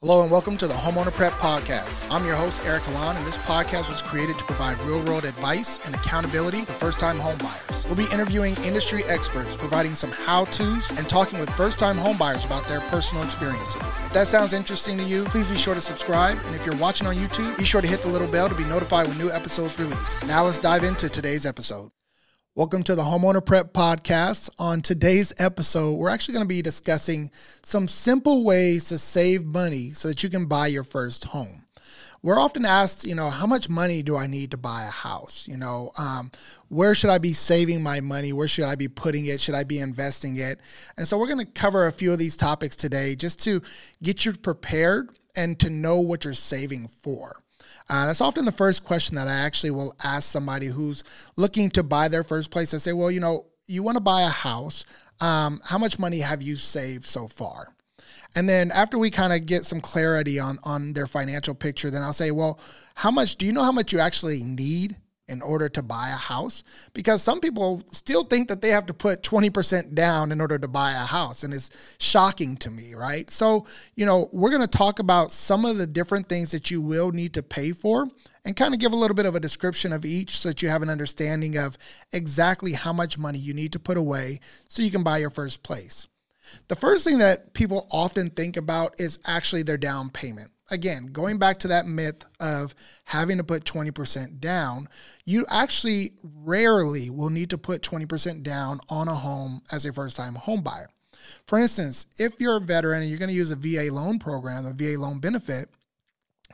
Hello and welcome to the Homeowner Prep Podcast. I'm your host, Eric Halan, and this podcast was created to provide real world advice and accountability for first time homebuyers. We'll be interviewing industry experts, providing some how to's, and talking with first time homebuyers about their personal experiences. If that sounds interesting to you, please be sure to subscribe. And if you're watching on YouTube, be sure to hit the little bell to be notified when new episodes release. Now let's dive into today's episode. Welcome to the Homeowner Prep Podcast. On today's episode, we're actually going to be discussing some simple ways to save money so that you can buy your first home. We're often asked, you know, how much money do I need to buy a house? You know, um, where should I be saving my money? Where should I be putting it? Should I be investing it? And so we're going to cover a few of these topics today just to get you prepared and to know what you're saving for. Uh, that's often the first question that I actually will ask somebody who's looking to buy their first place. I say, well, you know, you want to buy a house. Um, how much money have you saved so far? And then after we kind of get some clarity on on their financial picture, then I'll say, well, how much do you know how much you actually need in order to buy a house? Because some people still think that they have to put 20% down in order to buy a house and it's shocking to me right? So you know we're going to talk about some of the different things that you will need to pay for and kind of give a little bit of a description of each so that you have an understanding of exactly how much money you need to put away so you can buy your first place. The first thing that people often think about is actually their down payment again, going back to that myth of having to put 20% down, you actually rarely will need to put 20% down on a home as a first time home buyer. For instance, if you're a veteran and you're going to use a VA loan program, a VA loan benefit,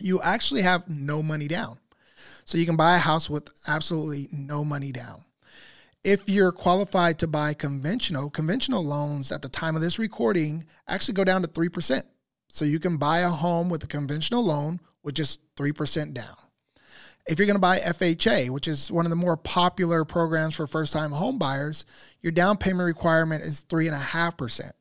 you actually have no money down. So you can buy a house with absolutely no money down. If you're qualified to buy conventional, conventional loans at the time of this recording actually go down to 3%. So you can buy a home with a conventional loan with just 3% down. If you're going to buy FHA, which is one of the more popular programs for first time home buyers, your down payment requirement is 3.5%.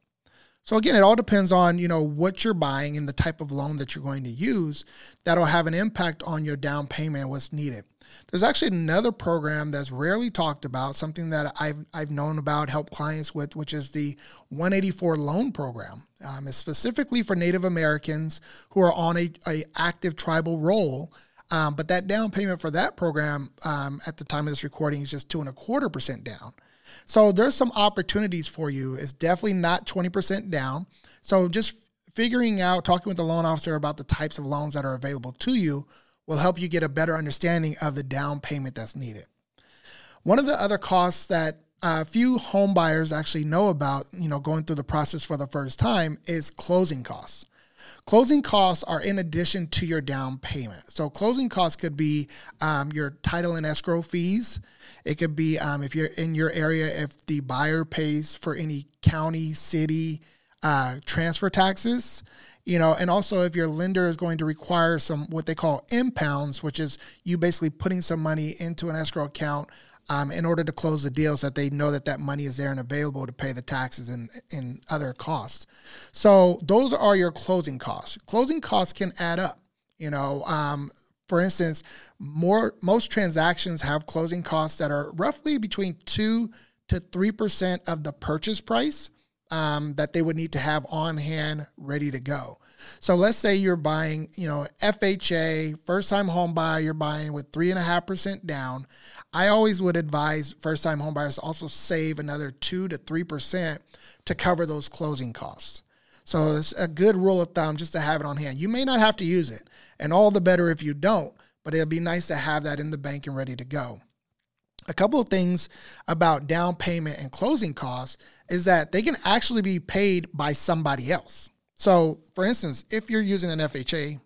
So again, it all depends on, you know, what you're buying and the type of loan that you're going to use that'll have an impact on your down payment what's needed. There's actually another program that's rarely talked about, something that I've, I've known about, help clients with, which is the 184 loan program. Um, it's specifically for Native Americans who are on a, a active tribal roll. Um, but that down payment for that program um, at the time of this recording is just two and a quarter percent down. So there's some opportunities for you. It's definitely not 20% down. So just figuring out, talking with the loan officer about the types of loans that are available to you will help you get a better understanding of the down payment that's needed. One of the other costs that a few home buyers actually know about, you know, going through the process for the first time is closing costs. Closing costs are in addition to your down payment. So closing costs could be um, your title and escrow fees. It could be um, if you're in your area, if the buyer pays for any county, city uh, transfer taxes you know, and also if your lender is going to require some what they call impounds, which is you basically putting some money into an escrow account um, in order to close the deals that they know that that money is there and available to pay the taxes and, and other costs. So those are your closing costs. Closing costs can add up. You know, um, for instance, more most transactions have closing costs that are roughly between two to three percent of the purchase price um, that they would need to have on hand ready to go. So let's say you're buying, you know, FHA, first time home buyer, you're buying with three and a half percent down. I always would advise first time home buyers also save another two to three percent to cover those closing costs. So it's a good rule of thumb just to have it on hand. You may not have to use it, and all the better if you don't, but it'll be nice to have that in the bank and ready to go a couple of things about down payment and closing costs is that they can actually be paid by somebody else. So, for instance, if you're using an FHA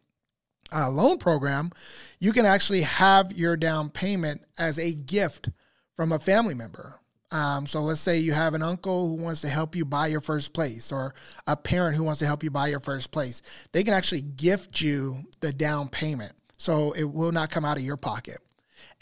uh, loan program, you can actually have your down payment as a gift from a family member. Um, so let's say you have an uncle who wants to help you buy your first place, or a parent who wants to help you buy your first place. They can actually gift you the down payment, so it will not come out of your pocket.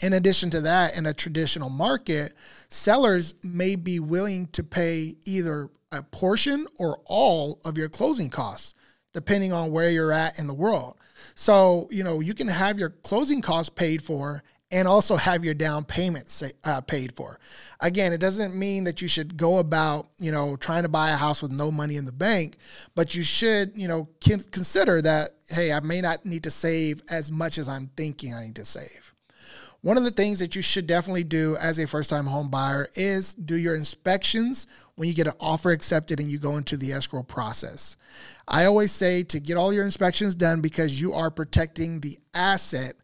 In addition to that, in a traditional market, sellers may be willing to pay either a portion or all of your closing costs, depending on where you're at in the world. So, you know, you can have your closing costs paid for and also have your down payment say, uh, paid for. Again, it doesn't mean that you should go about, you know, trying to buy a house with no money in the bank, but you should, you know, consider that, hey, I may not need to save as much as I'm thinking I need to save. One of the things that you should definitely do as a first time home buyer is do your inspections when you get an offer accepted and you go into the escrow process. I always say to get all your inspections done because you are protecting the asset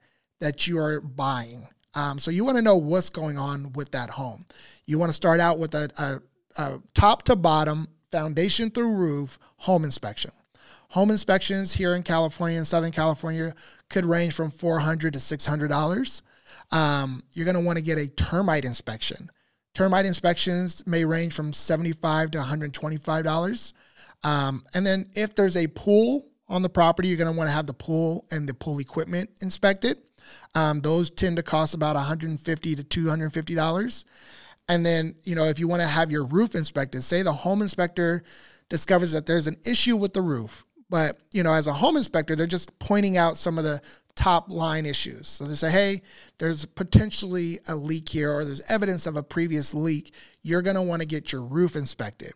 that you are buying. Um, so you want to know what's going on with that home. You want to start out with a, a, a top to bottom, foundation through roof home inspection. Home inspections here in California and Southern California could range from 400 to $600. Um, you're going to want to get a termite inspection. Termite inspections may range from 75 to $125. Um, and then if there's a pool on the property, you're going to want to have the pool and the pool equipment inspected. Um, those tend to cost about 150 to 250 dollars. And then, you know, if you want to have your roof inspected, say the home inspector discovers that there's an issue with the roof, but you know, as a home inspector, they're just pointing out some of the top line issues. So they say, hey, there's potentially a leak here, or there's evidence of a previous leak. You're going to want to get your roof inspected.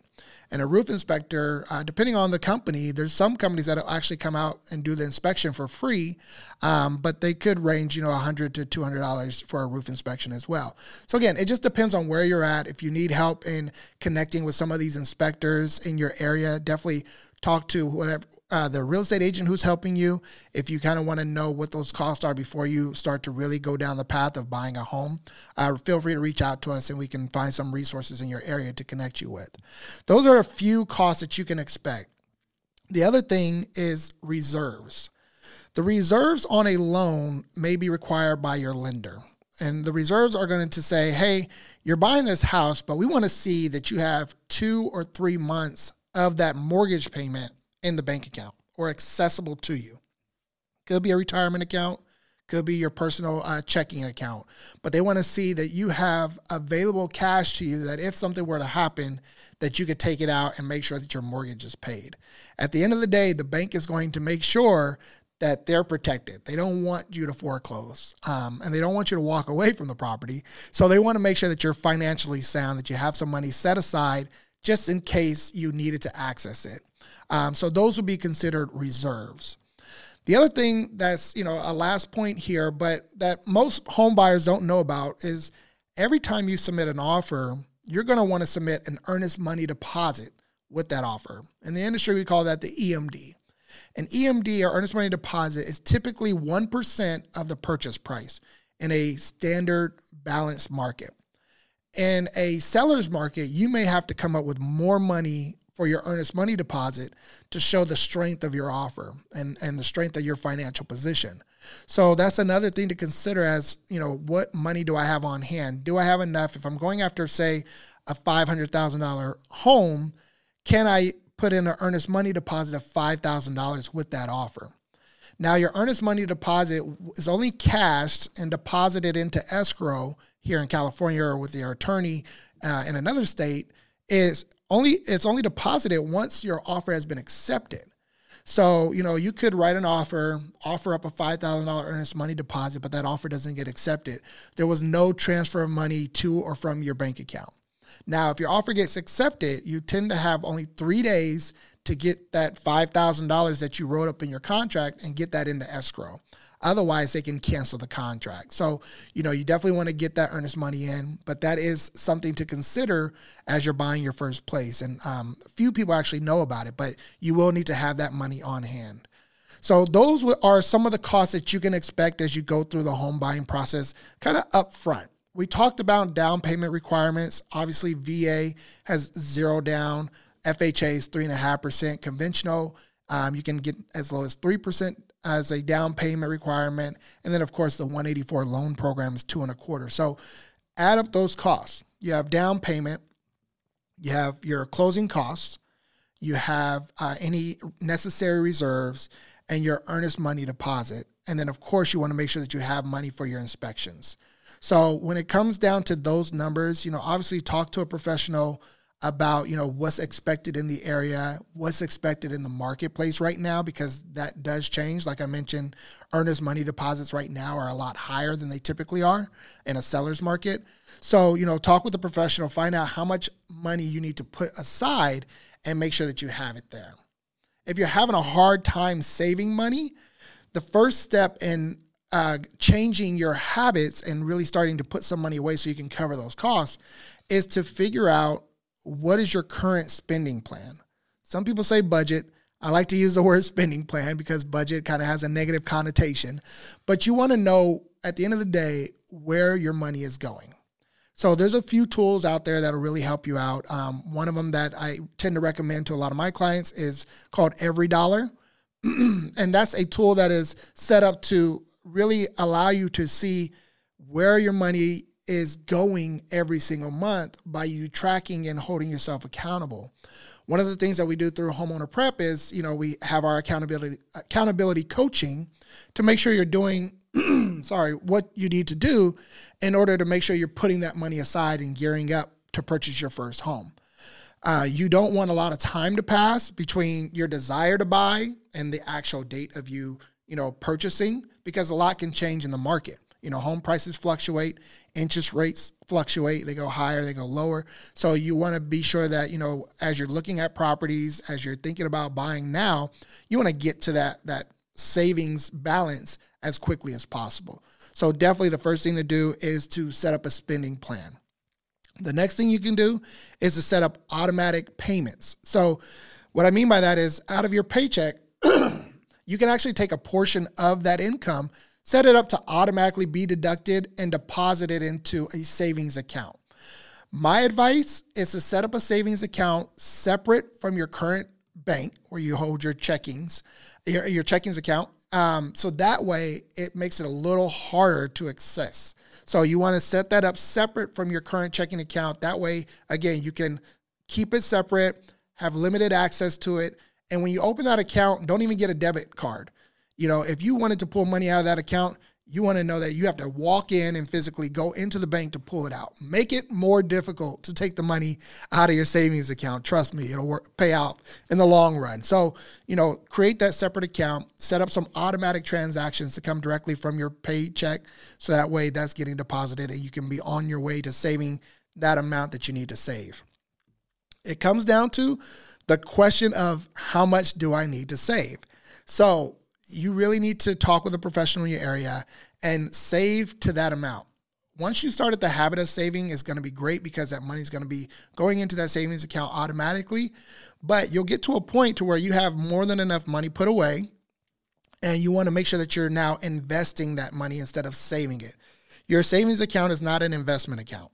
And a roof inspector, uh, depending on the company, there's some companies that will actually come out and do the inspection for free, um, but they could range, you know, 100 to 200 dollars for a roof inspection as well. So again, it just depends on where you're at. If you need help in connecting with some of these inspectors in your area, definitely talk to whatever uh, the real estate agent who's helping you if you kind of want to know what those costs are before you start to really go down the path of buying a home uh, feel free to reach out to us and we can find some resources in your area to connect you with. Those are a few costs that you can expect. The other thing is reserves. The reserves on a loan may be required by your lender and the reserves are going to say hey you're buying this house but we want to see that you have two or three months of that mortgage payment in the bank account or accessible to you. Could be a retirement account, could be your personal uh, checking account, but they want to see that you have available cash to you that if something were to happen, that you could take it out and make sure that your mortgage is paid. At the end of the day, the bank is going to make sure that they're protected. They don't want you to foreclose, um, and they don't want you to walk away from the property. So they want to make sure that you're financially sound, that you have some money set aside just in case you needed to access it. Um, so those would be considered reserves. The other thing that's, you know, a last point here, but that most home buyers don't know about is every time you submit an offer, you're going to want to submit an earnest money deposit with that offer. In the industry, we call that the EMD. An EMD or earnest money deposit is typically 1% of the purchase price in a standard balanced market. In a seller's market, you may have to come up with more money for your earnest money deposit to show the strength of your offer and, and the strength of your financial position. So that's another thing to consider as, you know, what money do I have on hand? Do I have enough? If I'm going after, say, a $500,000 home, can I put in an earnest money deposit of $5,000 with that offer? Now, your earnest money deposit is only cashed and deposited into escrow here in California or with your attorney uh, in another state is only it's only deposited once your offer has been accepted. So, you know, you could write an offer, offer up a $5,000 earnest money deposit, but that offer doesn't get accepted. There was no transfer of money to or from your bank account. Now, if your offer gets accepted, you tend to have only three days to get that $5,000 that you wrote up in your contract and get that into escrow. Otherwise, they can cancel the contract. So, you know, you definitely want to get that earnest money in, but that is something to consider as you're buying your first place. And um, few people actually know about it, but you will need to have that money on hand. So, those are some of the costs that you can expect as you go through the home buying process, kind of upfront. We talked about down payment requirements. Obviously, VA has zero down. FHA is three and a half percent. Conventional, um, you can get as low as three percent as a down payment requirement. And then, of course, the 184 loan program is two and a quarter. So add up those costs. You have down payment, you have your closing costs, you have uh, any necessary reserves, and your earnest money deposit. And then, of course, you want to make sure that you have money for your inspections. So when it comes down to those numbers, you know, obviously talk to a professional about you know what's expected in the area what's expected in the marketplace right now because that does change. Like i mentioned earnest money deposits right now are a lot higher than they typically are in a seller's market. So you know talk with a professional find out how much money you need to put aside and make sure that you have it there. If you're having a hard time saving money the first step in uh, changing your habits and really starting to put some money away so you can cover those costs is to figure out what is your current spending plan? Some people say budget. I like to use the word spending plan because budget kind of has a negative connotation, but you want to know at the end of the day where your money is going. So there's a few tools out there that'll really help you out. Um, one of them that I tend to recommend to a lot of my clients is called EveryDollar, and that's a tool that is set up to really allow you to see where your money is going every single month by you tracking and holding yourself accountable. One of the things that we do through homeowner prep is, you know, we have our accountability accountability coaching to make sure you're doing sorry, what you need to do in order to make sure you're putting that money aside and gearing up to purchase your first home. Uh, you don't want a lot of time to pass between your desire to buy and the actual date of you, you know, purchasing because a lot can change in the market. You know, home prices fluctuate, interest rates fluctuate, they go higher, they go lower. So you want to be sure that, you know, as you're looking at properties, as you're thinking about buying now, you want to get to that that savings balance as quickly as possible. So definitely the first thing to do is to set up a spending plan. The next thing you can do is to set up automatic payments. So what I mean by that is out of your paycheck, you can actually take a portion of that income Set it up to automatically be deducted and deposited into a savings account. My advice is to set up a savings account separate from your current bank where you hold your checkings, your, your checkings account. Um, so that way it makes it a little harder to access. So you want to set that up separate from your current checking account. That way, again, you can keep it separate, have limited access to it. And when you open that account, don't even get a debit card. You know, if you wanted to pull money out of that account, you want to know that you have to walk in and physically go into the bank to pull it out. Make it more difficult to take the money out of your savings account. Trust me, it'll work, pay out in the long run. So, you know, create that separate account, set up some automatic transactions to come directly from your paycheck. So that way that's getting deposited and you can be on your way to saving that amount that you need to save. It comes down to the question of how much do I need to save? So, you really need to talk with a professional in your area and save to that amount. Once you started the habit of saving, it's going to be great because that money is going to be going into that savings account automatically. But you'll get to a point to where you have more than enough money put away, and you want to make sure that you're now investing that money instead of saving it. Your savings account is not an investment account.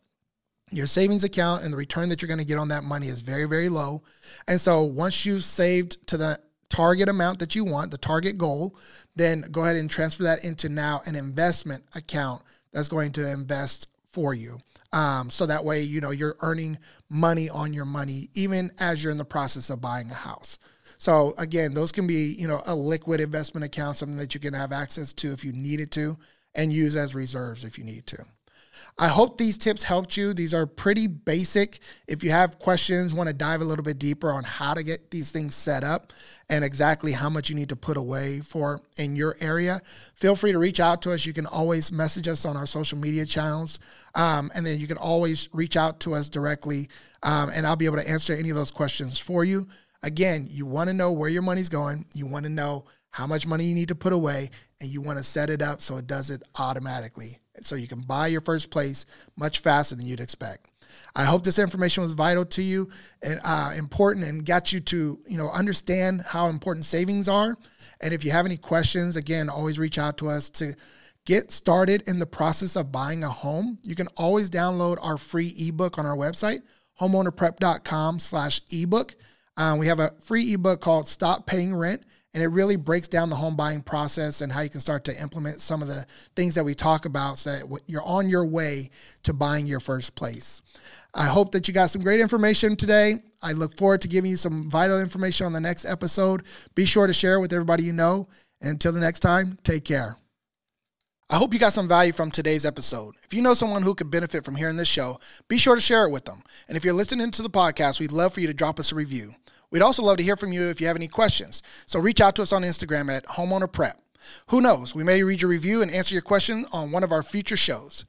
Your savings account and the return that you're going to get on that money is very, very low. And so once you've saved to the target amount that you want, the target goal, then go ahead and transfer that into now an investment account that's going to invest for you. Um, so that way, you know, you're earning money on your money, even as you're in the process of buying a house. So again, those can be, you know, a liquid investment account, something that you can have access to if you needed to, and use as reserves if you need to. I hope these tips helped you. These are pretty basic. If you have questions, want to dive a little bit deeper on how to get these things set up and exactly how much you need to put away for in your area, feel free to reach out to us. You can always message us on our social media channels. Um, and then you can always reach out to us directly, um, and I'll be able to answer any of those questions for you. Again, you want to know where your money's going. You want to know how much money you need to put away, and you want to set it up so it does it automatically so you can buy your first place much faster than you'd expect. I hope this information was vital to you and uh, important and got you to you know understand how important savings are. And if you have any questions, again, always reach out to us to get started in the process of buying a home. You can always download our free ebook on our website, homeownerprep.com slash ebook. Um, we have a free ebook called Stop Paying Rent and it really breaks down the home buying process and how you can start to implement some of the things that we talk about so that you're on your way to buying your first place. I hope that you got some great information today. I look forward to giving you some vital information on the next episode. Be sure to share it with everybody you know. And until the next time, take care. I hope you got some value from today's episode. If you know someone who could benefit from hearing this show, be sure to share it with them. And if you're listening to the podcast, we'd love for you to drop us a review. We'd also love to hear from you if you have any questions. So reach out to us on Instagram at Homeowner Prep. Who knows? We may read your review and answer your question on one of our future shows.